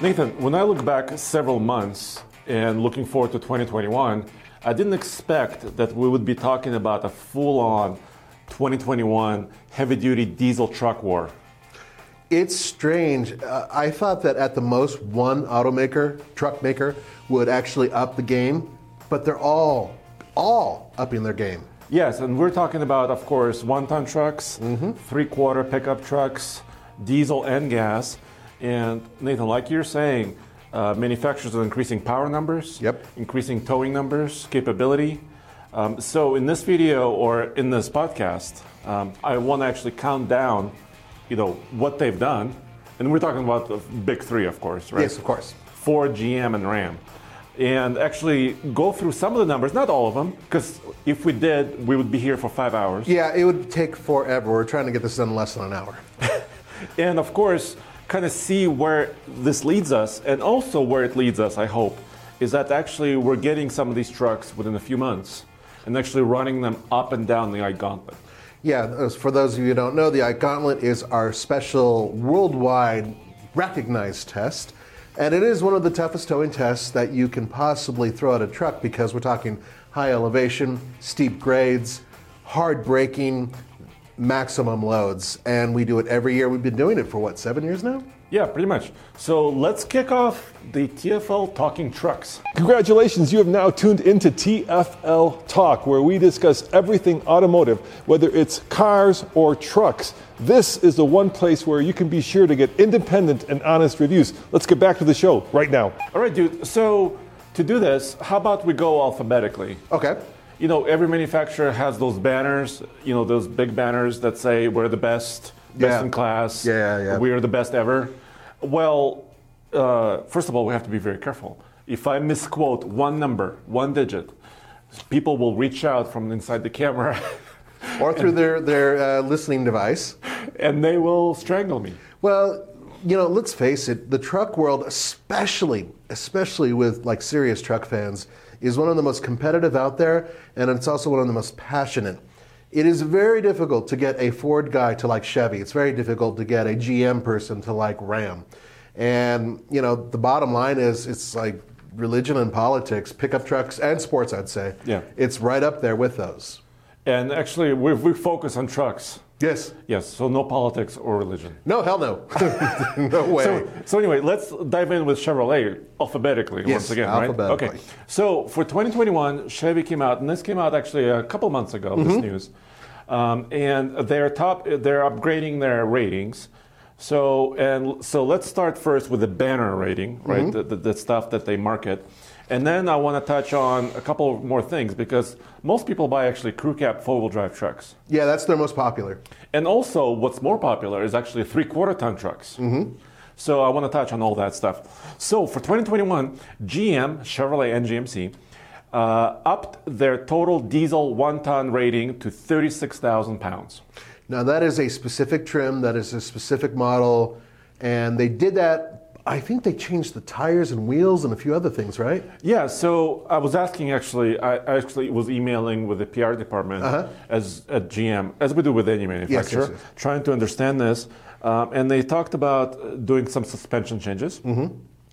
Nathan, when I look back several months and looking forward to 2021, I didn't expect that we would be talking about a full on 2021 heavy duty diesel truck war. It's strange. Uh, I thought that at the most one automaker, truck maker, would actually up the game, but they're all, all upping their game. Yes, and we're talking about, of course, one ton trucks, three quarter pickup trucks, diesel and gas. And Nathan, like you're saying, uh, manufacturers are increasing power numbers, Yep. increasing towing numbers, capability. Um, so in this video or in this podcast, um, I want to actually count down, you know, what they've done. And we're talking about the big three, of course, right? Yes, of course. Ford, GM, and Ram. And actually go through some of the numbers, not all of them, because if we did, we would be here for five hours. Yeah, it would take forever. We're trying to get this done in less than an hour. and of course, kind of see where this leads us, and also where it leads us, I hope, is that actually we're getting some of these trucks within a few months and actually running them up and down the Ike Gauntlet. Yeah, for those of you who don't know, the Ike Gauntlet is our special worldwide recognized test. And it is one of the toughest towing tests that you can possibly throw at a truck because we're talking high elevation, steep grades, hard braking, maximum loads. And we do it every year. We've been doing it for what, seven years now? Yeah, pretty much. So let's kick off the TFL Talking Trucks. Congratulations, you have now tuned into TFL Talk, where we discuss everything automotive, whether it's cars or trucks. This is the one place where you can be sure to get independent and honest reviews. Let's get back to the show right now. All right, dude. So to do this, how about we go alphabetically? Okay. You know, every manufacturer has those banners, you know, those big banners that say we're the best, best Yeah. in class, Yeah, yeah. we are the best ever. Well, uh, first of all, we have to be very careful. If I misquote one number, one digit, people will reach out from inside the camera Or through their, their uh, listening device. and they will strangle me. Well, you know, let's face it, the truck world, especially, especially with like serious truck fans, is one of the most competitive out there, and it's also one of the most passionate. It is very difficult to get a Ford guy to like Chevy. It's very difficult to get a GM person to like Ram. And, you know, the bottom line is it's like religion and politics, pickup trucks and sports, I'd say. Yeah. It's right up there with those. And actually, we, we focus on trucks. Yes. Yes, so no politics or religion. No, hell no. no way. So, so anyway, let's dive in with Chevrolet alphabetically Yes, once again, alphabetically. right? Okay. So for 2021, Chevy came out, and this came out actually a couple months ago. This Mm-hmm. news, um, and they're top. They're upgrading their ratings. So and so, let's start first with the banner rating, right? Mm-hmm. The, the, the stuff that they market. And then I want to touch on a couple more things because most people buy actually crew cab four wheel drive trucks. yeah, that's their most popular. And also, what's more popular is actually three quarter ton trucks. So I want to touch on all that stuff. So for 2021, GM, Chevrolet, and GMC uh, upped their total diesel one ton rating to 36,000 pounds. Now that is a specific trim, that is a specific model, and they did that. I think they changed the tires and wheels and a few other things, right? Yeah, so I was asking actually, I actually was emailing with the PR department as at GM, as we do with any manufacturer, Uh-huh. yes, yes. trying to understand this. Um, and they talked about doing some suspension changes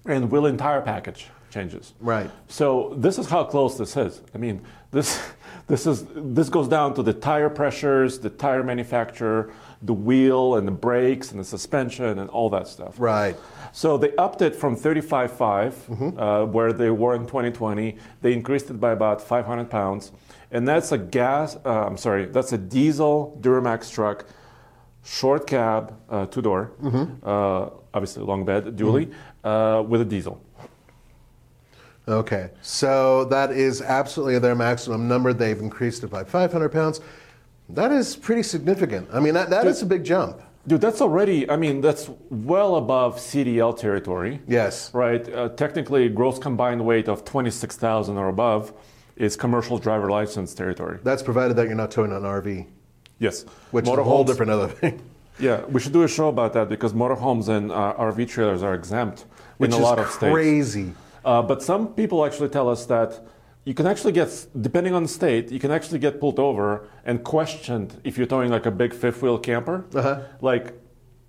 and wheel and tire package changes. Mm-hmm. Right. So this is how close this is. I mean, this this is this goes down to the tire pressures, the tire manufacturer, the wheel and the brakes and the suspension and all that stuff. Right. So they upped it from 35.5, uh, where they were in 2020. They increased it by about 500 pounds, and that's a gas. Uh, I'm sorry, that's a diesel Duramax truck, short cab, uh, two door, uh, obviously long bed, dually, uh, with a diesel. Okay, so that is absolutely their maximum number. They've increased it by 500 pounds. That is pretty significant. I mean, that, that is a big jump. Dude, that's already. I mean, that's well above CDL territory. Yes. Right. Uh, technically, gross combined weight of 26,000 or above is commercial driver license territory. That's provided that you're not towing an RV, Yes. which is a whole Motorhomes- different other thing. Yeah, we should do a show about that because motorhomes and uh, RV trailers are exempt Which in a lot of states. crazy. Uh, but some people actually tell us that you can actually get, depending on the state, you can actually get pulled over and questioned if you're towing like a big fifth wheel camper. Uh-huh. Like,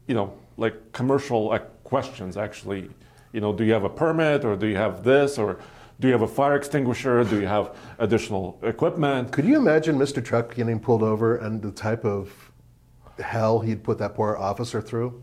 you know, like commercial like, questions actually. You know, do you have a permit or do you have this or do you have a fire extinguisher? Do you have additional equipment? Could you imagine Mr. Truck getting pulled over and the type of hell he'd put that poor officer through?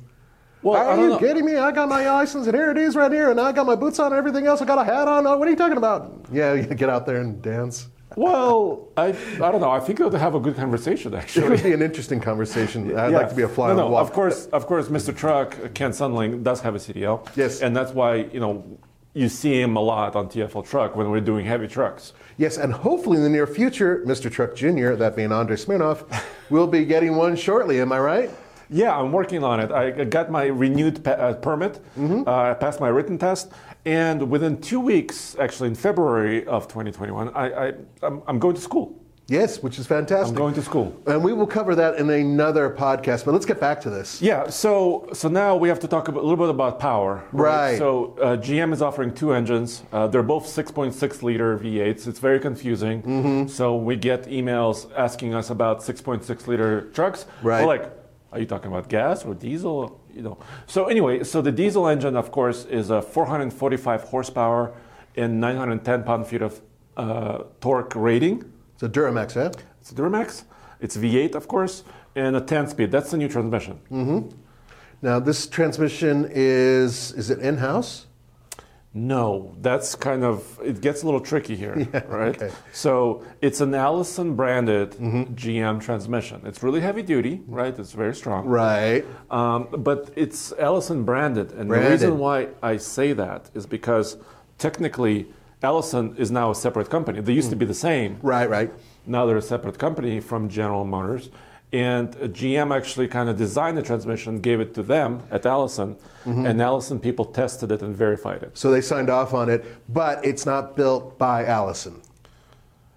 Well, I are don't you know. kidding me? I got my license and here it is right here, and I got my boots on and everything else. I got a hat on. Oh, what are you talking about? Yeah, you get out there and dance. Well, I, I don't know. I think it would have a good conversation actually. It would be an interesting conversation. I'd Yeah. like to be a fly no, on no, the wall. Of course, of course, Mr. Truck, Ken Sunling, does have a CDL. Yes. And that's why, you know, you see him a lot on TFL Truck when we're doing heavy trucks. Yes, and hopefully in the near future, Mr. Truck Jr., that being Andre Smirnov, will be getting one shortly. Am I right? Yeah, I'm working on it. I got my renewed uh, permit, Mm-hmm. uh, I passed my written test, and within two weeks, actually in February of 2021, I, I, I'm, I'm going to school. Yes, which is fantastic. I'm going to school. And we will cover that in another podcast, but let's get back to this. Yeah, so so now we have to talk a, little bit about power. Right. So uh, GM is offering two engines. Uh, they're both 6.6 liter V8s. It's very confusing. Mm-hmm. So we get emails asking us about 6.6 liter trucks. Right. We're like, are you talking about gas or diesel? You know. So anyway, so the diesel engine, of course, is a 445 horsepower and 910 pound-feet of uh, torque rating. It's a Duramax, eh? It's a Duramax. It's V8, of course, and a 10-speed. That's the new transmission. Mm-hmm. Now, this transmission is, is it in-house? No, that's kind of it gets a little tricky here, right? okay. So it's an Allison branded GM transmission. It's really heavy duty, right? It's very strong, Right. Um, but it's Allison branded, and Branded. the reason why I say that is because technically Allison is now a separate company. They used to be the same, Right, right. now they're a separate company from General Motors. And GM actually kind of designed the transmission, gave it to them at Allison, mm-hmm. and Allison people tested it and verified it. So they signed off on it, but it's not built by Allison,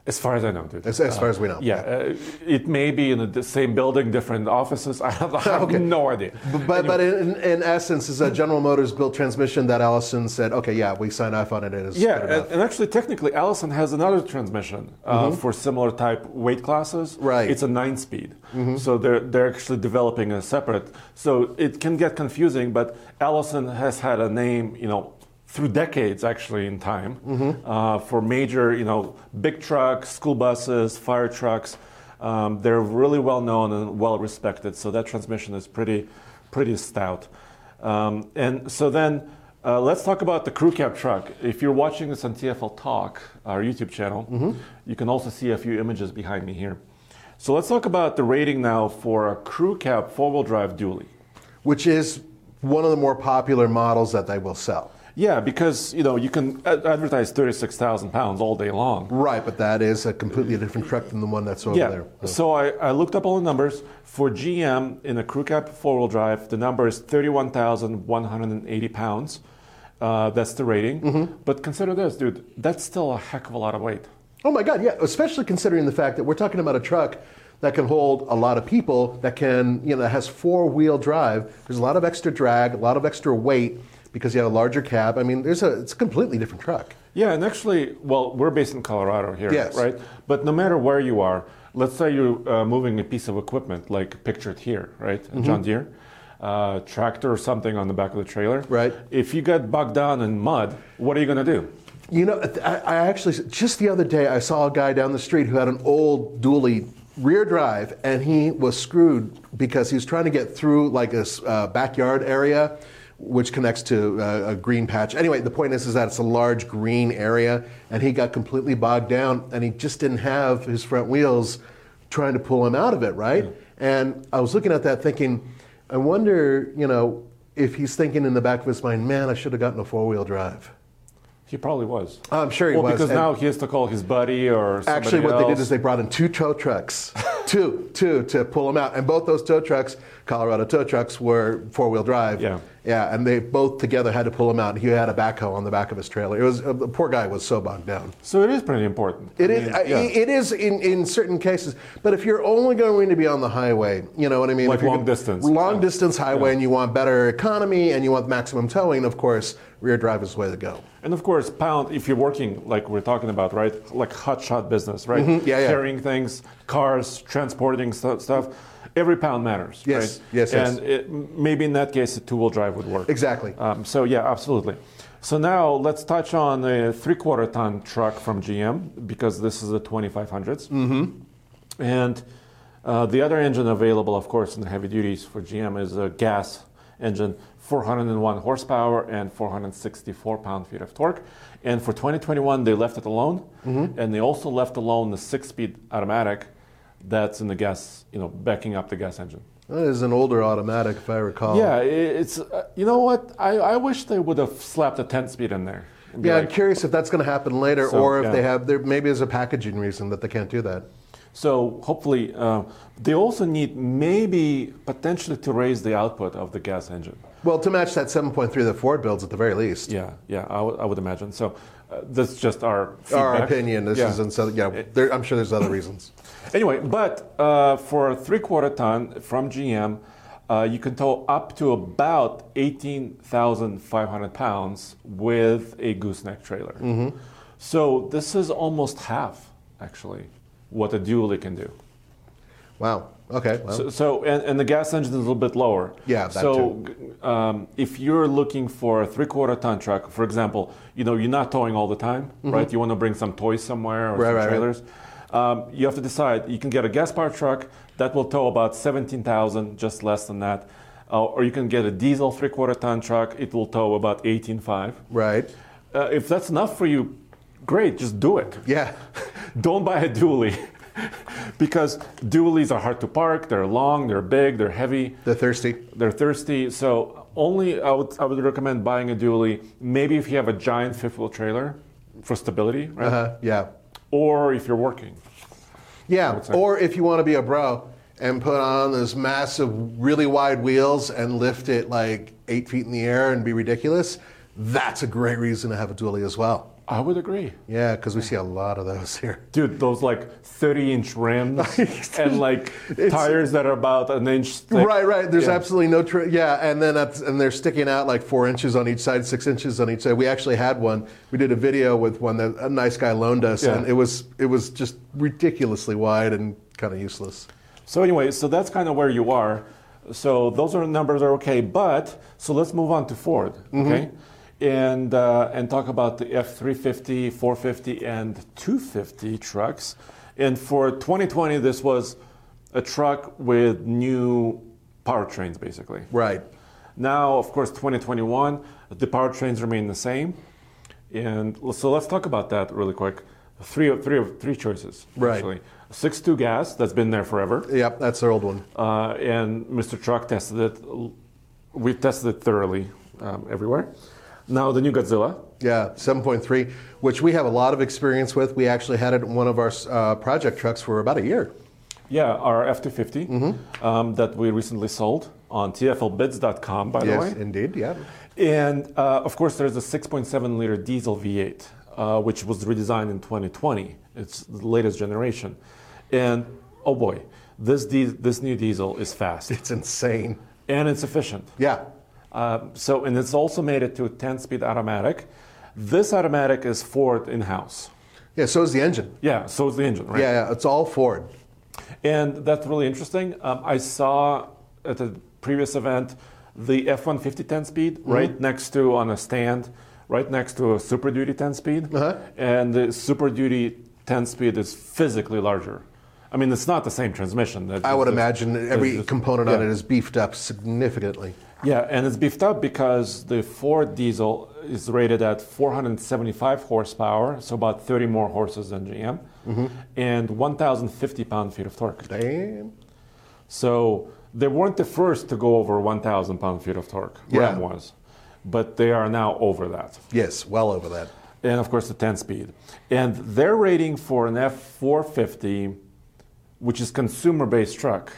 As far as I know, dude. as, as far as we know. Yeah, uh, it may be in the same building, different offices. I have, I have Okay. no idea. But, but, but in, in essence, is a General Motors built transmission that Allison said, okay, yeah, we signed off on it. It is Yeah, and, and actually, technically, Allison has another transmission uh, for similar type weight classes. Right. It's a nine-speed, so they're they're actually developing a separate. So it can get confusing, but Allison has had a name, you know, through decades actually in time Mm-hmm. uh, for major, you know, big trucks, school buses, fire trucks. Um, they're really well known and well respected. So that transmission is pretty pretty stout. Um, and so then. Uh, let's talk about the crew cab truck. If you're watching this on TFL Talk, our YouTube channel, you can also see a few images behind me here. So let's talk about the rating now for a crew cab four-wheel drive dually. Which is one of the more popular models that they will sell. Yeah, because you know you can advertise 36,000 pounds all day long. Right, but that is a completely different truck than the one that's over Yeah. there. So I, I looked up all the numbers for GM in a crew cab four-wheel drive. The number is 31,180 pounds. Uh, that's the rating. Mm-hmm. But consider this, dude. That's still a heck of a lot of weight. Oh my God, yeah, especially considering the fact that we're talking about a truck that can hold a lot of people, that can, you know, that has four wheel drive. There's a lot of extra drag, a lot of extra weight because you have a larger cab. I mean, there's a, it's a completely different truck. Yeah, and actually, well, we're based in Colorado here, Yes. right? But no matter where you are, let's say you're uh, moving a piece of equipment, like pictured here, right? Mm-hmm. John Deere, uh, tractor or something on the back of the trailer. Right. If you get bogged down in mud, what are you going to do? You know, I, I actually just the other day I saw a guy down the street who had an old dually rear drive, and he was screwed because he was trying to get through like a uh, backyard area, which connects to uh, a green patch. Anyway, the point is, is that it's a large green area, and he got completely bogged down, and he just didn't have his front wheels trying to pull him out of it, right? And I was looking at that thinking, I wonder, you know, if he's thinking in the back of his mind, man, I should have gotten a four wheel drive. He probably was. I'm sure he well, was, because and- now he has to call his buddy or somebody Actually, what they did is they brought in two tow trucks, two, two to pull him out, and both those tow trucks, Colorado tow trucks, were four-wheel drive. Yeah. yeah, and they both together had to pull him out. He had a backhoe on the back of his trailer. It was uh, the poor guy was so bogged down. So it is pretty important. It I is. mean, I- yeah. It is in, in certain cases, but if you're only going to be on the highway, you know what I mean. Like If long gonna- distance. long Yeah. distance highway, and you want better economy and you want maximum towing, of course, rear drive is the way to go. And of course, pound, if you're working like we're talking about, right? Like hot shot business, right? Mhm, yeah, yeah. Carrying things, cars, transporting stu- stuff, every pound matters, Yes, right? Yes, yes. And it, maybe in that case, a two wheel drive would work. Exactly. Um, so, yeah, absolutely. So now let's touch on a three quarter ton truck from GM because this is a 2500s. Mm-hmm. And uh, the other engine available, of course, in the heavy duties for GM is a gas engine, 401 horsepower and 464 pound feet of torque. And for 2021, they left it alone, and they also left alone the six-speed automatic that's in the gas, you know, backing up the gas engine. That is an older automatic, if I recall. Yeah, it's uh, you know what? I, I wish they would have slapped a 10-speed in there. and Yeah, I'm curious if that's going to happen later, So, or if yeah. they have there maybe there's a packaging reason that they can't do that. So hopefully, uh, they also need maybe potentially to raise the output of the gas engine. Well, to match that 7.3 that Ford builds at the very least. Yeah, yeah, I would- I would imagine. So uh, that's just our Our opinion. This Yeah. isn't so. Yeah, there, I'm sure there's other reasons. Anyway, but uh, for a three-quarter ton from GM, uh, you can tow up to about 18,500 pounds with a gooseneck trailer. Mm-hmm. So this is almost half, actually, what a dually can do. Wow. Okay. Well, So, so and, and the gas engine is a little bit lower. Yeah, that so um, if you're looking for a three-quarter ton truck, for example, you know you're not towing all the time, right? You want to bring some toys somewhere or Mm-hmm. Right, some right, right. Um, you have to decide. You can get a gas-powered truck that will tow about 17,000, just less than that, uh, or you can get a diesel three-quarter ton truck. It will tow about 18.5. right. Uh, if that's enough for you, great. Just do it. Yeah. Don't buy a dually because dualies are hard to park. They're long, they're big, they're heavy, They're thirsty. they're thirsty. So only I would I would recommend buying a dually. Maybe if you have a giant fifth wheel trailer for stability, right? Uh-huh. Yeah. Or if you're working. Yeah. Or if you want to be a bro and put on those massive, really wide wheels and lift it like eight feet in the air and be ridiculous, that's a great reason to have a dually as well. I would agree. Yeah, because we see a lot of those here. Dude, those like 30 inch rims and like It's- tires that are about an inch thick. Right, right. There's Yeah. absolutely no, tr- yeah, and then that's, and they're sticking out like four inches on each side, six inches on each side. We actually had one. We did a video with one that a nice guy loaned us, Yeah. and it was it was just ridiculously wide and kind of useless. So anyway, so that's kind of where you are. So those are numbers are okay, but so let's move on to Ford, mm-hmm. okay, and uh, and talk about the F three fifty, four fifty, and two fifty trucks. And for 2020, this was a truck with new powertrains, basically. Right. Now, of course, 2021, the powertrains remain the same. And so let's talk about that really quick. Three of three of three choices. Right. Actually, six two gas that's been there forever. Yep, that's their old one. Uh, and Mr. Truck tested it. We've tested it thoroughly um, everywhere. Now the new Godzilla. Yeah, 7.3, which we have a lot of experience with. We actually had it in one of our uh, project trucks for about a year. Yeah, our F two fifty um, that we recently sold on TFLbids.com, by the yes, way. indeed. Yeah. And uh, of course, there's a 6.7 liter diesel V8, uh, which was redesigned in 2020. It's the latest generation. And oh boy, This this new diesel is fast It's insane. and it's efficient. Yeah. Uh, so and it's also made it to a 10-speed automatic. This automatic is Ford in-house. Yeah, so is the engine. Yeah, so is the engine, right? Yeah, yeah, it's all Ford. And that's really interesting. Um, I saw at a previous event the F-150 10-speed right next to on a stand, right next to a Super Duty 10-speed, Uh-huh. and the Super Duty 10-speed is physically larger. I mean, it's not the same transmission. That- I would imagine every just- component on it is beefed up significantly. Yeah, and it's beefed up because the Ford diesel is rated at 475 horsepower, so about 30 more horses than GM, Mm-hmm. and 1,050 pound-feet of torque. Damn. So they weren't the first to go over 1,000 pound-feet of torque. Yeah. Ram was, but they are now over that. Yes, well over that. And of course, the 10-speed. And their rating for an F450, which is consumer-based truck,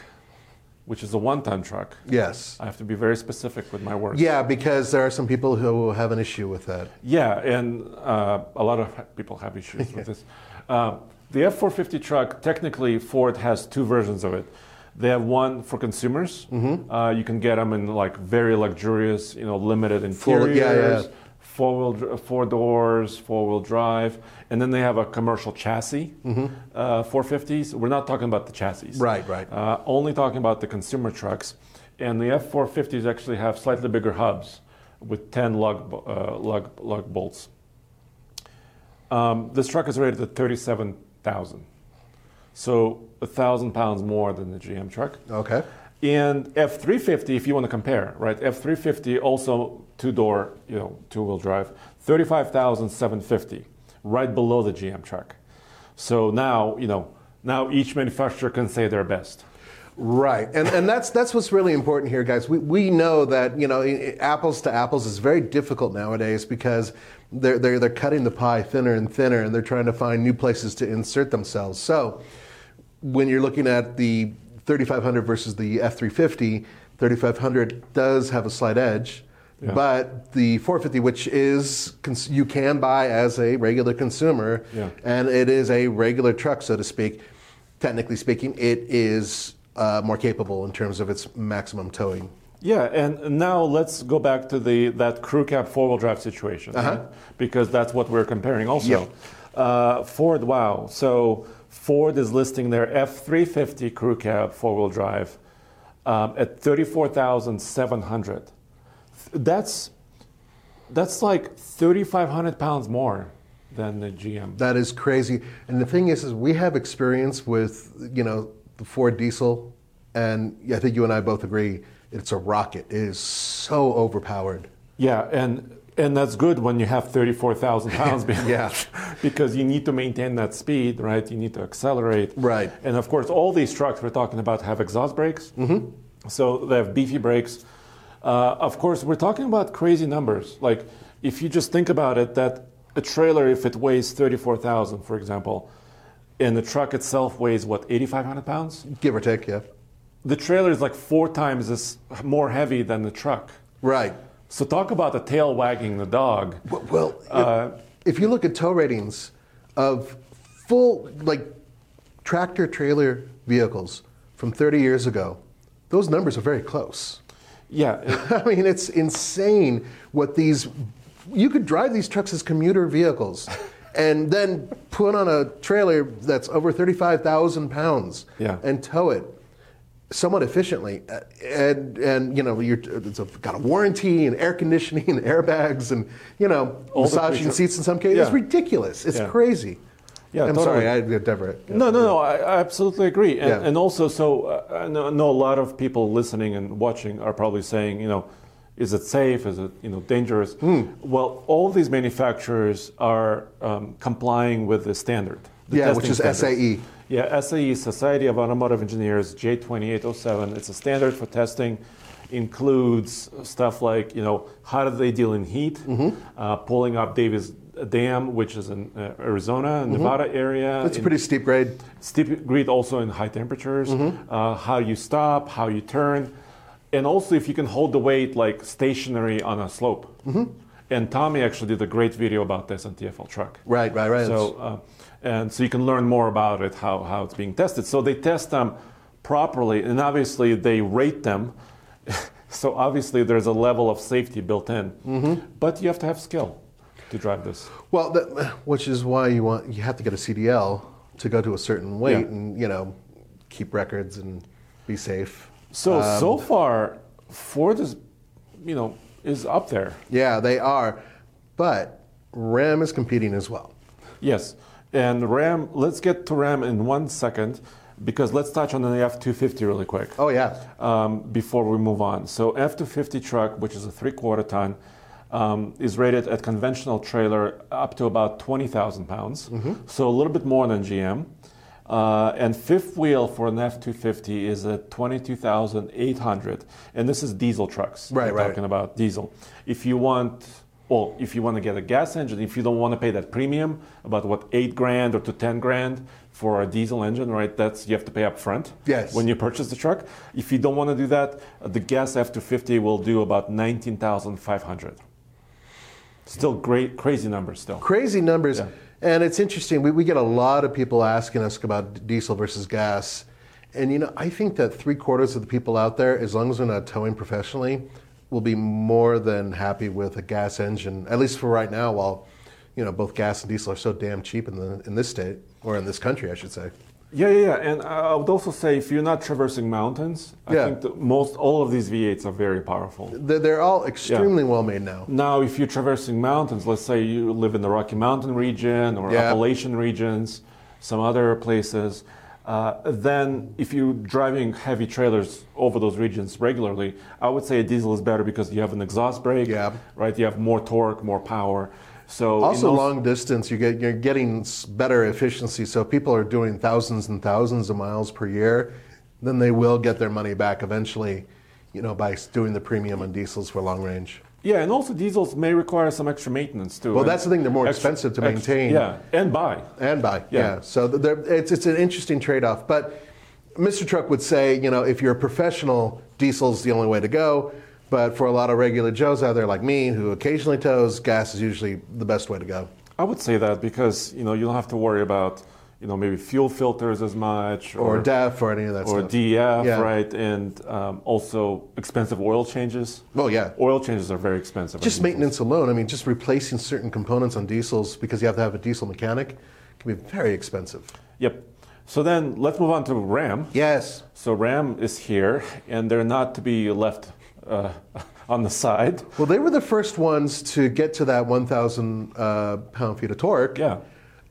which is a one-ton truck. Yes. I have to be very specific with my words. Yeah, because there are some people who have an issue with that. Yeah, and uh, a lot of people have issues with this. Uh, the F450 truck, technically, Ford has two versions of it. They have one for consumers. Mm-hmm. Uh, you can get them in like very luxurious, you know, limited Full- interiors, yeah, yeah. Four wheel, four doors, four wheel drive, and then they have a commercial chassis. Uh, 450s. We're not talking about the chassis. Mm-hmm. Right, right. Uh, only talking about the consumer trucks. And the F450s actually have slightly bigger hubs with 10 lug, uh, lug, lug bolts. Um, this truck is rated at 37,000. So a thousand pounds more than the GM truck. Okay. And F350, if you want to compare, right? F350 also two door, you know, two wheel drive, 35,750, right below the GM truck. So now, you know, now each manufacturer can say their best. Right, and and that's that's what's really important here, guys. We we know that you know apples to apples is very difficult nowadays because they're they're they're cutting the pie thinner and thinner, and they're trying to find new places to insert themselves. So when you're looking at the 3500 versus the F350, 3500 does have a slight edge. Yeah. But the 450, which is you can buy as a regular consumer, Yeah. and it is a regular truck, so to speak. Technically speaking, it is uh, more capable in terms of its maximum towing. Yeah, and now let's go back to the that crew cab four wheel drive situation, right? because that's what we're comparing also. Yep. Uh, Ford, wow. So Ford is listing their F350 crew cab four wheel drive um, at 34,700. That's that's like 3,500 pounds more than the GM. That is crazy. And the thing is, is we have experience with you know the Ford diesel, and I think you and I both agree it's a rocket. It is so overpowered. Yeah, and and that's good when you have 34,000 pounds behind Yeah. because you need to maintain that speed, right? You need to accelerate. Right. And of course, all these trucks we're talking about have exhaust brakes. Mm-hmm. So they have beefy brakes. Uh, of course, we're talking about crazy numbers. Like, if you just think about it, that a trailer, if it weighs 34,000, for example, and the truck itself weighs, what, 8,500 pounds? Give or take, yeah. The trailer is like four times as more heavy than the truck. Right. So talk about the tail wagging the dog. Well, well, Uh, if you look at tow ratings of full, like, tractor trailer vehicles from 30 years ago, those numbers are very close. Yeah, I mean, it's insane what these. You could drive these trucks as commuter vehicles, and then put on a trailer that's over thirty-five thousand pounds, Yeah. and tow it somewhat efficiently. Uh, And and you know, you're it's a, got a warranty and air conditioning and airbags and you know All massaging seats in some cases. It's ridiculous. It's Yeah. crazy. Yeah, I'm totally. sorry, I never. no, no, no. I, I absolutely agree. And, Yeah. and also, so uh, I know, a lot of people listening and watching are probably saying, you know, is it safe? Is it you know dangerous? Hmm. Well, all these manufacturers are um, complying with the standard. the Yeah, which is standards. SAE. Yeah, SAE, Society of Automotive Engineers, J2807. It's a standard for testing. Includes stuff like you know how do they deal in heat, Mm-hmm. uh, pulling up Davis Dam, which is in uh, Arizona, Nevada area. It's a pretty steep grade. steep grade also in high temperatures, uh, how you stop, how you turn, and also if you can hold the weight like stationary on a slope. And Tommy actually did a great video about this on TFL Truck. Right, right, right. So, uh, and so you can learn more about it, how, how it's being tested. So they test them properly, and obviously they rate them. so obviously there's a level of safety built in, Mm-hmm. but you have to have skill to drive this. Well, that, which is why you want you have to get a CDL to go to a certain weight Yeah. and you know keep records and be safe. So Um, so far, Ford is, you know, is up there. Yeah, they are, but Ram is competing as well. Yes, and Ram. Let's get to Ram in one second, because let's touch on the F250 really quick. Oh yeah, um, before we move on. So F250 truck, which is a three-quarter ton, um, is rated at conventional trailer up to about 20,000 pounds, so a little bit more than GM. Uh, and fifth wheel for an F250 is at 22,800, and this is diesel trucks. Right, We're right. Talking about diesel. If you want, well, if you want to get a gas engine, if you don't want to pay that premium, about what eight grand or to ten grand for a diesel engine, right? That's you have to pay up front. Yes. When you purchase the truck. If you don't want to do that, uh, the gas F250 will do about 19,500. Still great, crazy numbers still. crazy numbers. Yeah. And it's interesting. We, we get a lot of people asking us about diesel versus gas. And you know, I think that three quarters of the people out there, as long as they're not towing professionally, will be more than happy with a gas engine, at least for right now, while you know both gas and diesel are so damn cheap in the in this state or in this country, I should say. Yeah, yeah, yeah. And I would also say if you're not traversing mountains, I Yeah. think most all of these V8s are very powerful. They're, they're all extremely well made now. Now, if you're traversing mountains, let's say you live in the Rocky Mountain region or Yeah. Appalachian regions, some other places, uh, then if you're driving heavy trailers over those regions regularly, I would say a diesel is better because you have an exhaust brake, Yeah. right? You have more torque, more power. So Also, those- long distance, you get you're getting better efficiency. So people are doing thousands and thousands of miles per year, then they will get their money back eventually. You know, by doing the premium on diesels for long range. Yeah, and also diesels may require some extra maintenance too. Well, that's the thing, they're more extra- expensive to extra- maintain. yeah, and buy. and buy. Yeah. Yeah. So it's it's an interesting trade-off. But Mr. Truck would say, you know, if you're a professional, diesel's the only way to go. But for a lot of regular Joes out there like me, who occasionally tows, gas is usually the best way to go. I would say that because you know you don't have to worry about you know maybe fuel filters as much Or, DEF or any of that or stuff. DEF, Yeah. right? And um, also expensive oil changes. Well, yeah. Oil changes are very expensive. Just maintenance alone. I mean, just replacing certain components on diesels because you have to have a diesel mechanic can be very expensive. Yep. So then let's move on to RAM. Yes. So RAM is here, and they're not to be left uh, on the side. Well, they were the first ones to get to that 1,000 uh, pound feet of torque. Yeah.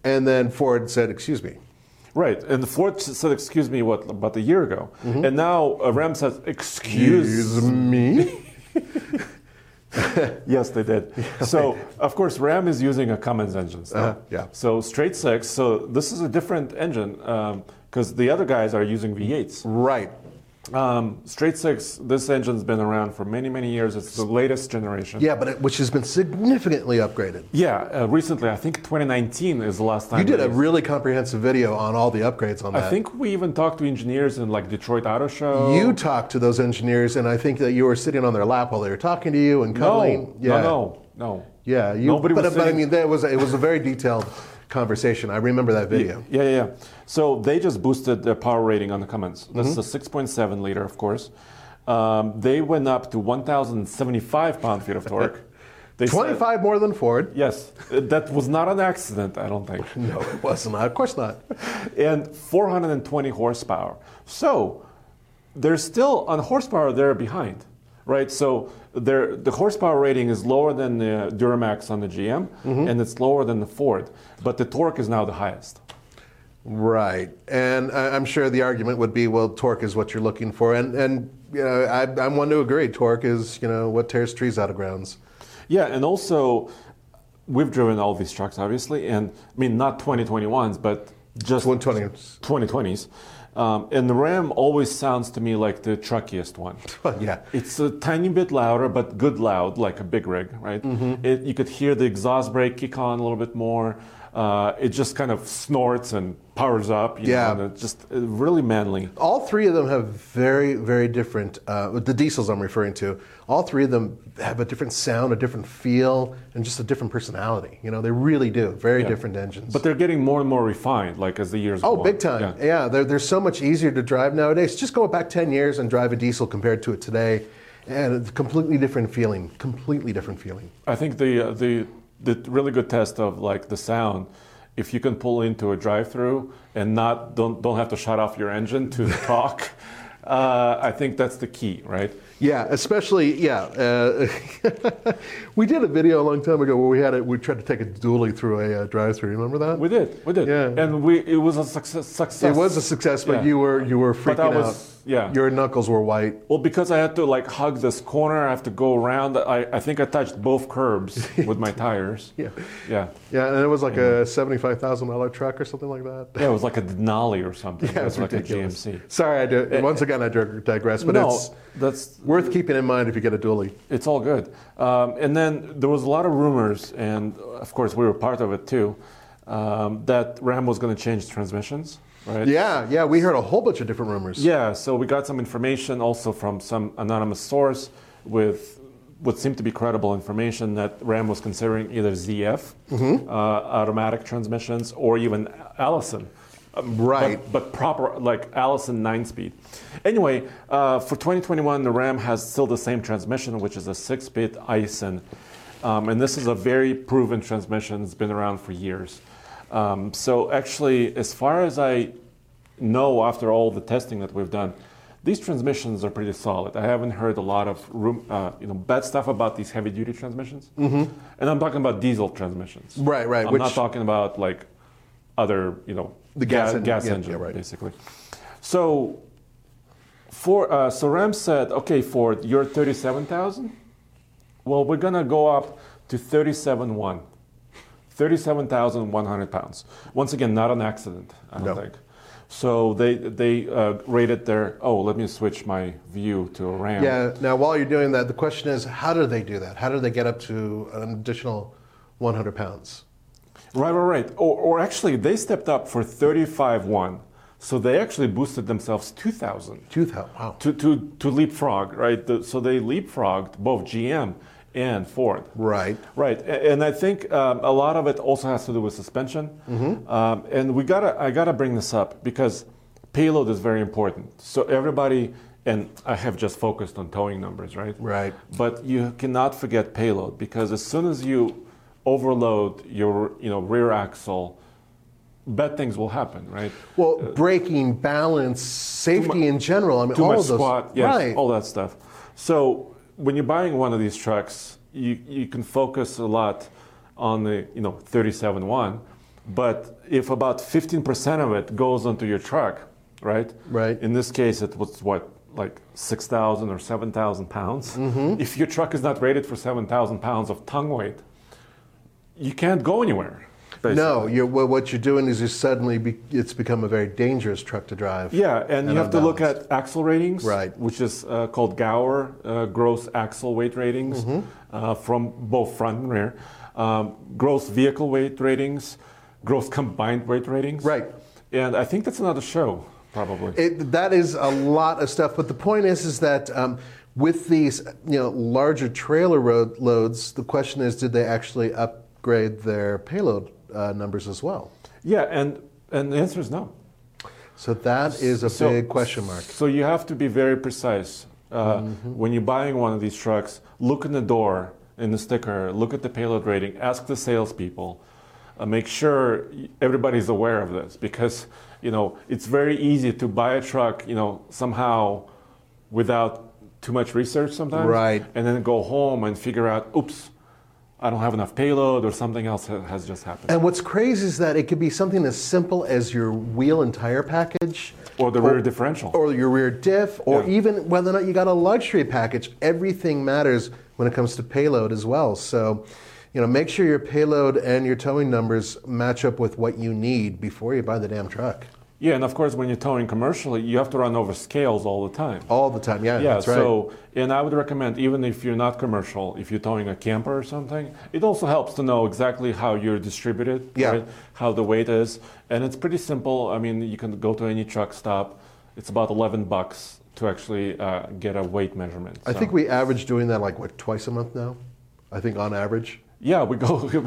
And then Ford said, excuse me. Right, and Ford said, "Excuse me," what about a year ago, Mm-hmm. and now uh, Ram says, "Excuse me? Yes, they did. So, of course, Ram is using a Cummins engine. Still. Uh-huh, yeah. So straight six. So this is a different engine because the other guys are using V8s. Right. Um, straight six. This engine's been around for many, many years. It's the latest generation. Yeah, but it, which has been significantly upgraded. Yeah. Uh, recently, I think 2019 is the last time. You did a really comprehensive video on all the upgrades on that. I think we even talked to engineers in like Detroit Auto Show. you talked to those engineers, and I think that you were sitting on their lap while they were talking to you and no, yeah. no, no, no. Yeah, you, Nobody but, was but I mean, that was it was a very detailed conversation. I remember that video. Yeah, yeah, yeah. So they just boosted their power rating on the Cummins. That's Mm-hmm. a 6.7 liter, of course. Um, they went up to 1,075 pound feet of torque. They said- 25 more than Ford. yes, that was not an accident, I don't think. No, it wasn't. Of course not. and 420 horsepower. So they're still on horsepower they're behind, right? So their the horsepower rating is lower than the Duramax on the GM, Mm-hmm. and it's lower than the Ford, but the torque is now the highest. Right, and I- I'm sure the argument would be, well, torque is what you're looking for, and and you know, I, I'm one to agree. Torque is you know what tears trees out of grounds. Yeah, and also we've driven all these trucks, obviously, and I mean not 2021s, but just 120. 2020s. Um, and the Ram always sounds to me like the truckiest one. yeah. It's a tiny bit louder, but good loud, like a big rig, right? Mm-hmm. It, you could hear the exhaust brake kick on a little bit more. Uh, it just kind of snorts and powers up. You Yeah. know, and it's just uh, really manly. All three of them have very, very different. Uh, the diesels I'm referring to. All three of them have a different sound, a different feel, and just a different personality. You know, they really do. Very Yeah. different engines. But they're getting more and more refined, like as the years go Oh, on. big time. Yeah. Yeah, they're, they're so much easier to drive nowadays. Just go back 10 years and drive a diesel compared to it today, and a completely different feeling. Completely different feeling. I think the uh, the the really good test of like the sound, if you can pull into a drive-through and not don't don't have to shut off your engine to talk, uh, I think that's the key, right? Yeah, especially yeah. Uh, we did a video a long time ago where we had it. We tried to take a dually through a uh, drive-through. Remember that? We did, we did, Yeah. and we it was a success. success. it was a success, but Yeah. you were you were But freaking I was- out. Yeah. your knuckles were white. Well, because I had to like hug this corner, I have to go around. I, I think I touched both curbs with my tires. Yeah. Yeah. Yeah, and it was like a seventy-five thousand dollar truck or something like that. Yeah, it was like a Denali or something. Yeah, it was like ridiculous. a GMC. Sorry, I do. Once again, I digress, but no, it's that's worth keeping in mind if you get a dually. It's all good. Um, and then there was a lot of rumors, and of course we were part of it too, um, that Ram was going to change transmissions, right? Yeah, yeah, we heard a whole bunch of different rumors. Yeah. So we got some information also from some anonymous source with what seemed to be credible information that Ram was considering either ZF, Mm-hmm. uh, automatic transmissions, or even Allison. Um, Right. But, but proper, like Allison 9 speed. Anyway, uh, for 2021, the Ram has still the same transmission, which is a 6 bit Aisin. Um, and this is a very proven transmission, it's been around for years. Um, so, actually, as far as I know after all the testing that we've done, these transmissions are pretty solid. I haven't heard a lot of room, uh, you know, bad stuff about these heavy-duty transmissions, mm-hmm. and I'm talking about diesel transmissions. Right, right, I'm which- not talking about like other, you know, The gas ga- gas engine, yeah, right. basically. So, for uh, so Ram said, okay, Ford, you're 37,000. Well, we're gonna go up to 37.1. 37,100 pounds. Once again, not an accident, I don't No. think. So they they uh, rated their. Oh, let me switch my view to a Ram. Yeah. Now, while you're doing that, the question is, how do they do that? How do they get up to an additional 100 pounds? Right, right, right. Or, or actually, they stepped up for 35.1. So they actually boosted themselves 2,000 Two thousand. Wow. to, to, to leapfrog, right? The- so they leapfrogged both GM and Ford. Right. Right, and I think um, a lot of it also has to do with suspension. Mm-hmm. Um, and we gotta, I gotta bring this up because payload is very important. So everybody, and I have just focused on towing numbers, right? Right. But you cannot forget payload because as soon as you overload your, you know, rear axle, bad things will happen, right? Well, braking, balance, safety in general. I mean, all of those. squat, yes, right. all that stuff. So when you're buying one of these trucks, you, you can focus a lot on the you know 37.1, but if about 15% of it goes onto your truck, right? Right. In this case, it was what like 6,000 or 7,000 pounds. Mm-hmm. If your truck is not rated for 7,000 pounds of tongue weight, you can't go anywhere. No, you're, what you're doing is you suddenly be, it's become a very dangerous truck to drive. Yeah, and, you have to look at axle ratings, Right. which is uh, called Gower uh, gross axle weight ratings Mm-hmm. uh, from both front and rear, um, gross vehicle weight ratings, gross combined weight ratings. Right. And I think that's another show, probably. It, that is a lot of stuff. But the point is, is that um, with these, you know, larger trailer road loads, the question is, did they actually upgrade their payload uh, numbers as well? yeah, and and the answer is no. So that is a So- big question mark. So you have to be very precise uh, when you're buying one of these trucks. Look in the door in the sticker. Look at the payload rating. Ask the salespeople. Uh, make sure everybody's aware of this because you know it's very easy to buy a truck. You know somehow without too much research sometimes, Right. And then go home and figure out, oops, I don't have enough payload or something else ha- has just happened. And what's crazy is that it could be something as simple as your wheel and tire package, or the rear differential. or your rear diff, or Yeah. even whether or not you got a luxury package. Everything matters when it comes to payload as well. So, you know, make sure your payload and your towing numbers match up with what you need before you buy the damn truck. Yeah, and of course, when you're towing commercially, you have to run over scales all the time. All the time, yeah, yeah. that's right. So, and I would recommend, even if you're not commercial, if you're towing a camper or something, it also helps to know exactly how you're distributed, Yeah. right? How the weight is, and it's pretty simple. I mean, you can go to any truck stop. It's about 11 bucks to actually uh, get a weight measurement. I So- think we average doing that like what twice a month now. I think on average. Yeah, we go. We,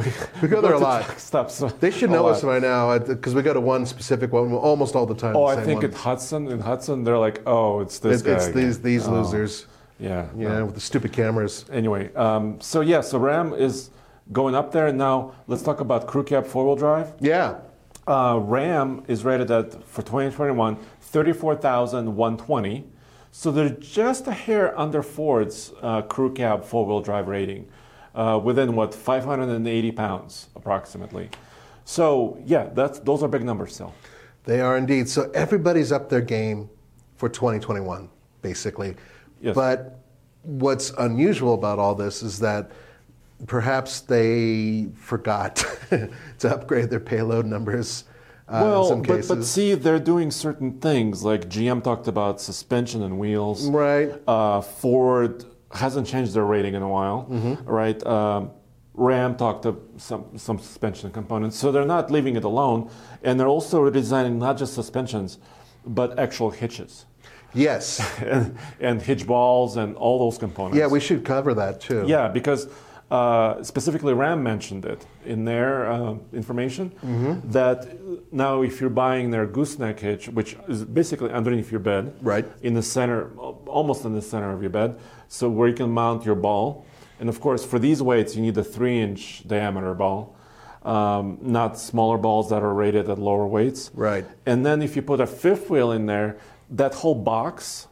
We go there a lot. stops. They should know us by now because we go to one specific one almost all the time. Oh, the I think one. at Hudson, in Hudson, they're like, oh, it's this It- guy. it's again. these these Oh, losers. Yeah. Yeah, no. with the stupid cameras. Anyway, um, so yeah, so Ram is going up there. Now let's talk about crew cab four wheel drive. Yeah. Uh, Ram is rated at for 2021 34,120. So they're just a hair under Ford's uh, crew cab four wheel drive rating, uh, within what 580 pounds approximately. So yeah, that's those are big numbers still. They are indeed. So everybody's up their game for 2021, basically. Yes. But what's unusual about all this is that perhaps they forgot to upgrade their payload numbers uh, in well, but, but see, they're doing certain things like GM talked about suspension and wheels. Right. Uh, Ford hasn't changed their rating in a while, Mm-hmm. right? Um, Ram talked of some some suspension components, so they're not leaving it alone, and they're also redesigning not just suspensions, but actual hitches yes. and, and hitch balls and all those components. Yeah, we should cover that too. Yeah, because uh, specifically Ram mentioned it in their uh, information Mm-hmm. that now if you're buying their gooseneck hitch, which is basically underneath your bed, Right. in the center, almost in the center of your bed, so where you can mount your ball. And of course, for these weights, you need a three-inch diameter ball, um, not smaller balls that are rated at lower weights. Right. And then if you put a fifth wheel in there, that whole box,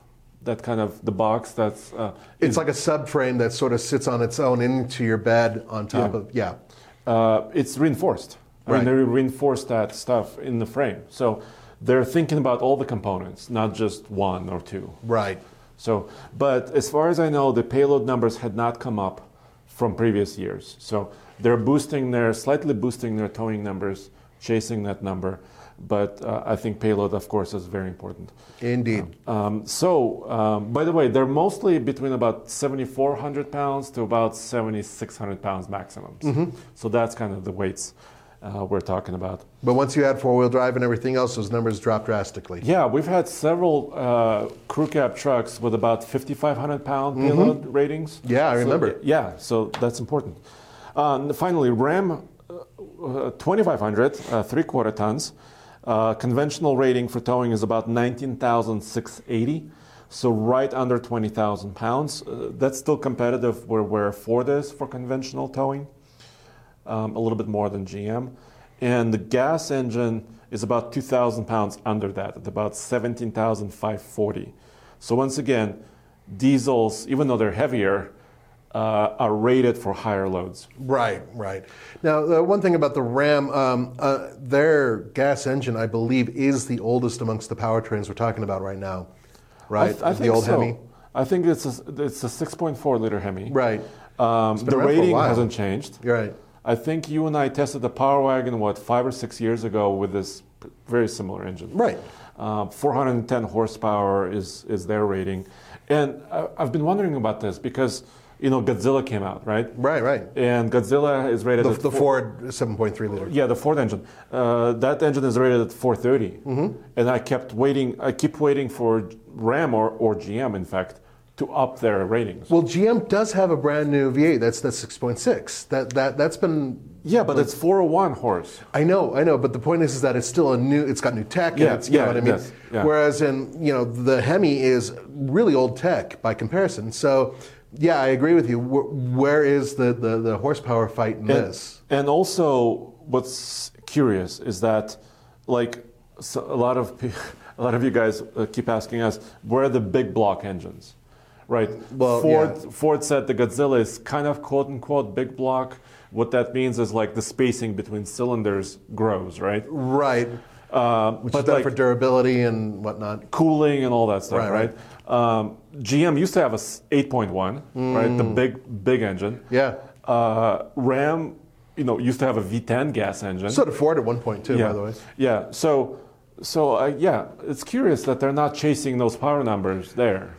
that kind of the box that's uh, It's is- like a subframe that sort of sits on its own into your bed on top Yeah. of, yeah. uh, it's reinforced. I Right. mean, they reinforce that stuff in the frame. So they're thinking about all the components, not just one or two. Right. So, but as far as I know, the payload numbers had not come up from previous years. So they're boosting their, slightly boosting their towing numbers, chasing that number. But uh, I think payload, of course, is very important. Indeed. Um, so, um, by the way, they're mostly between about 7,400 pounds to about 7,600 pounds maximum. So that's kind of the weights uh, we're talking about. But once you add four wheel drive and everything else, those numbers drop drastically. Yeah, we've had several uh, crew cab trucks with about 5,500 pound payload ratings. Yeah, I So, remember. yeah, so that's important. Uh, finally, Ram uh, 2500, uh, three quarter tons. Uh, conventional rating for towing is about 19,680, so right under 20,000 pounds. Uh, that's still competitive where, where Ford is for conventional towing, um, a little bit more than GM. And the gas engine is about 2,000 pounds under that, at about 17,540. So once again, diesels, even though they're heavier, uh, are rated for higher loads. Right, right. Now, the one thing about the Ram, um, uh, their gas engine, I believe, is the oldest amongst the powertrains we're talking about right now. Right, I, th- I the think old so. Hemi. I think it's a, it's a 6.4 liter Hemi. Right. Um, the around for a rating hasn't changed. You're right. I think you and I tested the Power Wagon what five or six years ago with this very similar engine. Right. Uh, 410 horsepower is is their rating, and I, I've been wondering about this because you know Godzilla came out right. Right, right. And Godzilla is rated The, at the four- Ford 7.3 liter. yeah, the Ford engine. Uh, that engine is rated at 430, Mm-hmm. and I kept waiting. I keep waiting for Ram or, or GM, in fact, to up their ratings. Well, GM does have a brand new V8. That's that's 6.6. That that that's been. yeah, but it's 401 horse. I know, I know, but the point is, is that it's still a new. It's got new tech. Yeah, and it's, you yeah, know what I mean. does, yeah. Whereas in you know the Hemi is really old tech by comparison. So yeah, I agree with you. Wh- Where is the, the, the horsepower fight in And, this? and also, what's curious is that, like, so a lot of a lot of you guys uh, keep asking us, where are the big block engines, right? Well, Ford yeah. Ford said the Godzilla is kind of quote unquote big block. What that means is like the spacing between cylinders grows, right? Right. Uh, Which but is like for durability and whatnot. cooling and all that stuff, Right, right? Um, GM used to have a s- 8.1, right? The big big engine. Mm. Yeah. Uh, Ram, you know, used to have a V10 gas engine. So did Ford at one point too, yeah. by the way. Yeah. So so uh, yeah, it's curious that they're not chasing those power numbers there.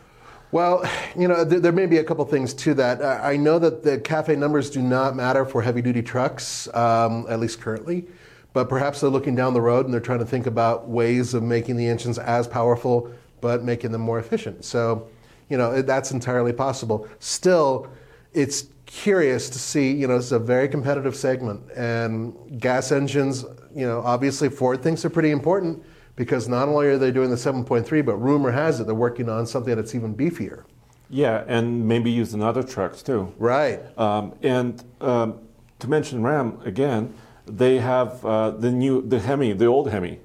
Well, you know, there, there may be a couple things to that. Uh, I know that the CAFE numbers do not matter for heavy duty trucks, um, at least currently, but perhaps they're looking down the road and they're trying to think about ways of making the engines as powerful but making them more efficient. So, you know, that's entirely possible. Still, it's curious to see, you know, it's a very competitive segment and gas engines, you know, obviously Ford thinks they're pretty important because not only are they doing the 7.3, but rumor has it they're working on something that's even beefier. Yeah, and maybe used in other trucks too. Right. Um, and um, to mention Ram again, they have uh, the new the Hemi, the old Hemi,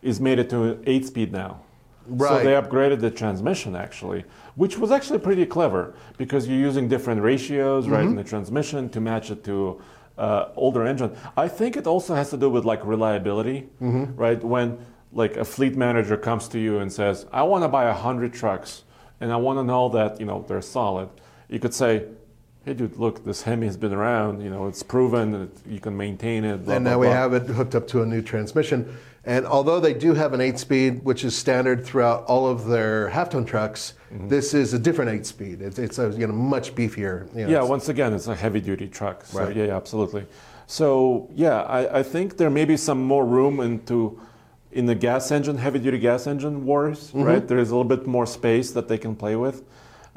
is made it to eight speed now. Right. So they upgraded the transmission actually, which was actually pretty clever because you're using different ratios right in the transmission to match it to uh, older engine. I think it also has to do with like reliability, right? When like a fleet manager comes to you and says, "I want to buy a hundred trucks, and I want to know that you know they're solid," you could say. Hey, dude! Look, this Hemi has been around. You know, it's proven that you can maintain it. Blah, and blah, now we blah. have it hooked up to a new transmission. And although they do have an eight speed, which is standard throughout all of their half ton trucks, Mm-hmm. this is a different eight speed. It's, it's a you know, much beefier. You know, Yeah, once again, it's a heavy duty truck. So, Right. yeah, absolutely. So, yeah, I, I think there may be some more room into in the gas engine, heavy duty gas engine wars, Mm-hmm. right? There is a little bit more space that they can play with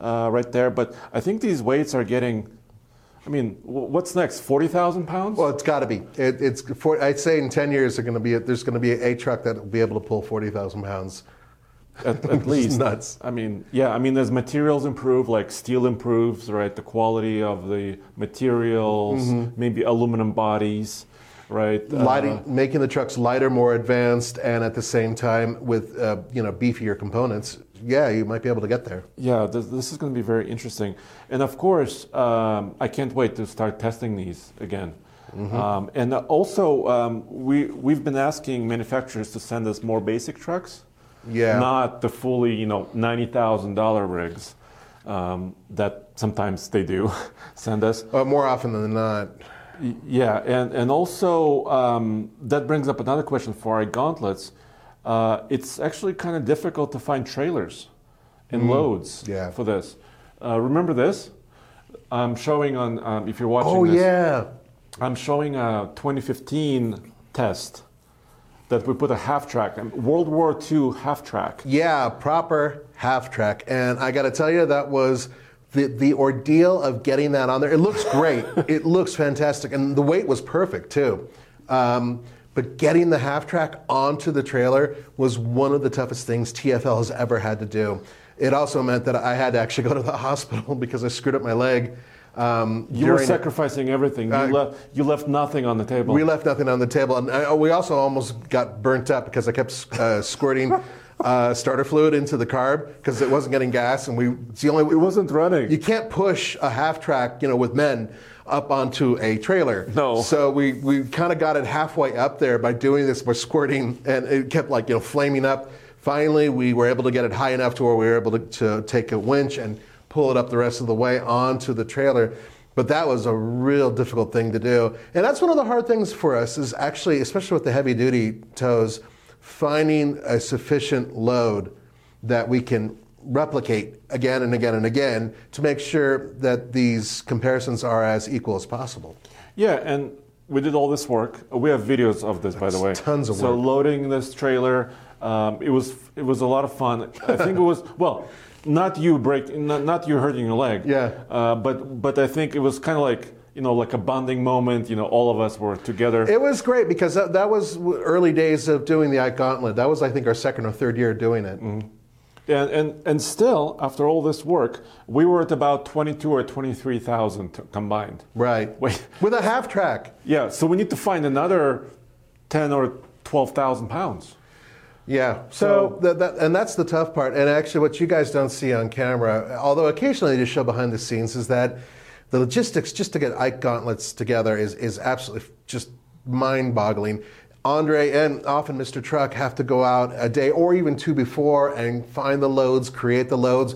uh, right there. But I think these weights are getting, I mean, what's next? 40,000 pounds? Well, it's got to be. It, it's for, I'd say in 10 years, going to be, there's going to be a truck that will be able to pull 40,000 pounds. at, at least. nuts. I mean, yeah, I mean, as materials improve, like steel improves, right? The quality of the materials, Mm-hmm. maybe aluminum bodies, right? Uh, making the trucks lighter, more advanced, and at the same time with uh, you know beefier components. Yeah, you might be able to get there. Yeah, this, this is going to be very interesting. And of course, um, I can't wait to start testing these again. Mm-hmm. Um, and also, um, we, we've been asking manufacturers to send us more basic trucks, Yeah. not the fully, you know, $90,000 rigs um, that sometimes they do send us. Uh, more often than not. Yeah, and, and also um, that brings up another question for our gauntlets. Uh, it's actually kind of difficult to find trailers and loads yeah. for this. Uh, remember this? I'm showing on, um, if you're watching Oh this, yeah. I'm showing a 2015 test that we put a half track, um, World War II half track. Yeah, proper half track. And I got to tell you, that was the, the ordeal of getting that on there. It looks great. it looks fantastic. And the weight was perfect, too. Um, but getting the half track onto the trailer was one of the toughest things TFL has ever had to do. It also meant that I had to actually go to the hospital because I screwed up my leg. Um, You were sacrificing everything. You, Uh, left, you left nothing on the table. we left nothing on the table, and I, we also almost got burnt up because I kept uh, squirting uh, starter fluid into the carb because it wasn't getting gas, and we it's the only it wasn't running. You can't push a half track, you know, with men up onto a trailer. No. So we we kind of got it halfway up there by doing this by squirting, and it kept like you know flaming up. Finally, we were able to get it high enough to where we were able to, to take a winch and pull it up the rest of the way onto the trailer. But that was a real difficult thing to do. And that's one of the hard things for us is actually, especially with the heavy duty tows, finding a sufficient load that we can replicate again and again and again to make sure that these comparisons are as equal as possible. Yeah, and we did all this work. We have videos of this, by the way. tons of so work. So loading this trailer, um, it was it was a lot of fun. I think it was well, not you break, not, not you hurting your leg. Yeah. Uh, but but I think it was kind of like you know like a bonding moment. You know, all of us were together. It was great because that, that was early days of doing the Ike Gauntlet. That was, I think, our second or third year doing it. Mm-hmm. And, and, and still, after all this work, we were at about 22 or 23,000 combined. Right. Wait. With a half track. Yeah, so we need to find another 10 or 12,000 pounds. Yeah. So, that, that, and that's the tough part. And actually, what you guys don't see on camera, although occasionally they just show behind the scenes, is that the logistics just to get Ike gauntlets together is, is absolutely just mind boggling. Andre and often Mr. Truck have to go out a day or even two before and find the loads, create the loads,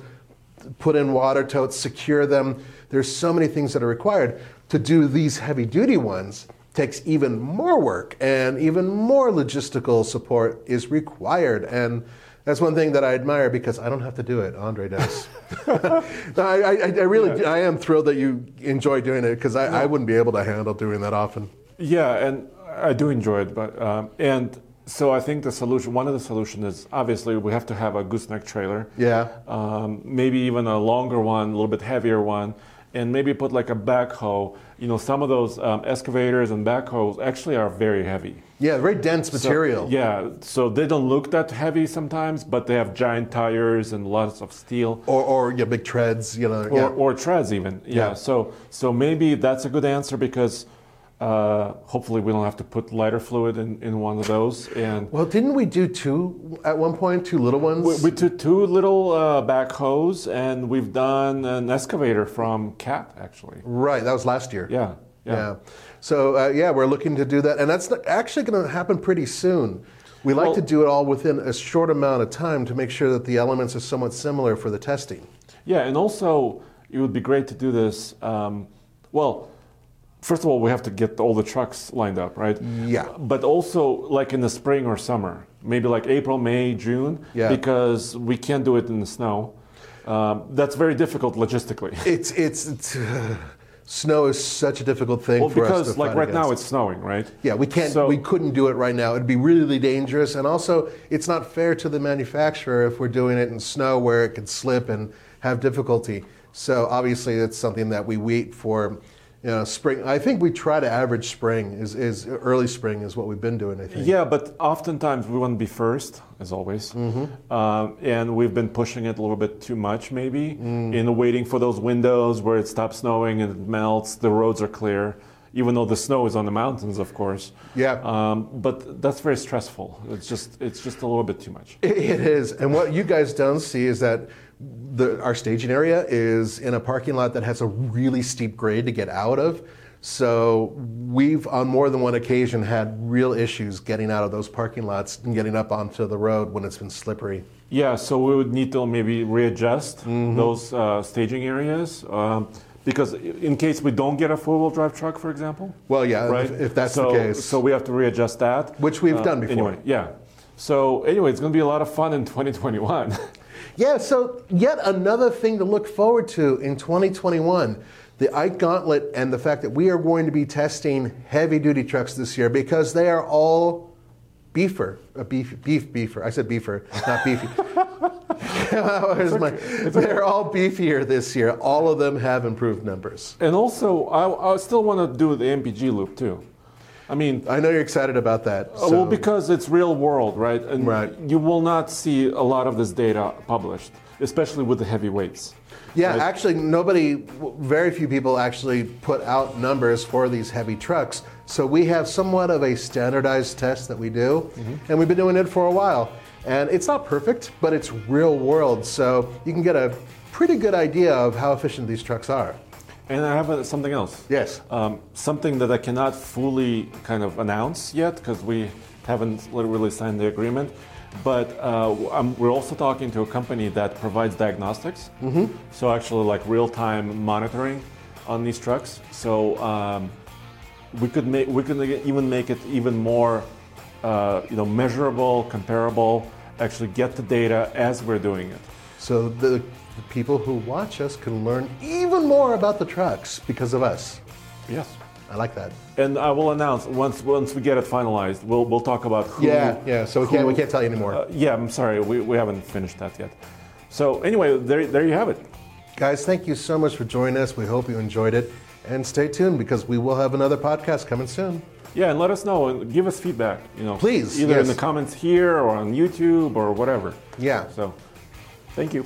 put in water totes, secure them. There's so many things that are required to do these heavy duty ones. takes even more work and even more logistical support is required. And that's one thing that I admire because I don't have to do it. Andre does. no, I, I, I, really, I am thrilled that you enjoy doing it because I, I, wouldn't be able to handle doing that often. Yeah, and I do enjoy it, but um, and so I think the solution, one of the solutions is obviously we have to have a gooseneck trailer. Yeah. Um, maybe even a longer one, a little bit heavier one, and maybe put like a backhoe. You know, some of those um, excavators and backhoes actually are very heavy. Yeah, very dense material. So, yeah, so they don't look that heavy sometimes, but they have giant tires and lots of steel. Or, or yeah, big treads, you know. Or, yeah. or treads even. Yeah. yeah. So so maybe that's a good answer because uh, hopefully, we don't have to put lighter fluid in, in one of those. And well, didn't we do two at one point? Two little ones. We, we did two little uh, backhoes, and we've done an excavator from Cat actually. Right, that was last year. Yeah, yeah. yeah. So uh, yeah, we're looking to do that, and that's actually going to happen pretty soon. We like well, to do it all within a short amount of time to make sure that the elements are somewhat similar for the testing. Yeah, and also it would be great to do this. Um, well first of all, we have to get all the trucks lined up, right? Yeah. But also, like in the spring or summer, maybe like April, May, June, yeah. because we can't do it in the snow. Um, that's very difficult logistically. It's it's. it's uh, snow is such a difficult thing well, for because, us to like right now, it's snowing, right? Yeah, we can't. So, we couldn't do it right now. It'd be really dangerous, and also it's not fair to the manufacturer if we're doing it in snow where it could slip and have difficulty. So obviously, it's something that we wait for know, spring. I think we try to average spring is, is early spring is what we've been doing. I think. Yeah, but oftentimes we want to be first, as always, mm-hmm. um, and we've been pushing it a little bit too much, maybe, mm. in waiting for those windows where it stops snowing and it melts. The roads are clear, even though the snow is on the mountains, of course. Yeah. Um, but that's very stressful. It's just it's just a little bit too much. it is, and what you guys don't see is that the, our staging area is in a parking lot that has a really steep grade to get out of. So we've on more than one occasion had real issues getting out of those parking lots and getting up onto the road when it's been slippery. Yeah, so we would need to maybe readjust mm-hmm. those uh, staging areas. Um, because in case we don't get a four-wheel drive truck, for example. Well, yeah, right? if, if that's so, the case. So we have to readjust that. Which we've uh, done before. Anyway, yeah. So anyway, it's going to be a lot of fun in 2021. Yeah, so yet another thing to look forward to in 2021 the Ike Gauntlet and the fact that we are going to be testing heavy duty trucks this year because they are all beefer, a beef, beef, beefer. I said beefer, not beefy. okay. my, they're all beefier this year. All of them have improved numbers. And also, I, I still want to do the MPG loop too. I mean, I know you're excited about that. Uh, so. Well, because it's real world, right? And right. you will not see a lot of this data published, especially with the heavy weights. Yeah, right? actually, nobody, very few people actually put out numbers for these heavy trucks. So we have somewhat of a standardized test that we do, mm-hmm. and we've been doing it for a while. And it's not perfect, but it's real world. So you can get a pretty good idea of how efficient these trucks are. And I have a, something else. Yes. Um, something that I cannot fully kind of announce yet because we haven't really signed the agreement. But uh, we're also talking to a company that provides diagnostics. Mm-hmm. So actually, like real-time monitoring on these trucks. So um, we could make we could even make it even more, uh, you know, measurable, comparable. Actually, get the data as we're doing it. So the the people who watch us can learn even more about the trucks because of us. Yes. I like that. And I will announce once once we get it finalized. We'll we'll talk about who. Yeah, yeah. So we who, can't we can't tell you anymore. Uh, yeah, I'm sorry. We, we haven't finished that yet. So anyway, there there you have it. Guys, thank you so much for joining us. We hope you enjoyed it, and stay tuned because we will have another podcast coming soon. Yeah, and let us know and give us feedback. You know, please, either yes. in the comments here or on YouTube or whatever. Yeah. So, thank you.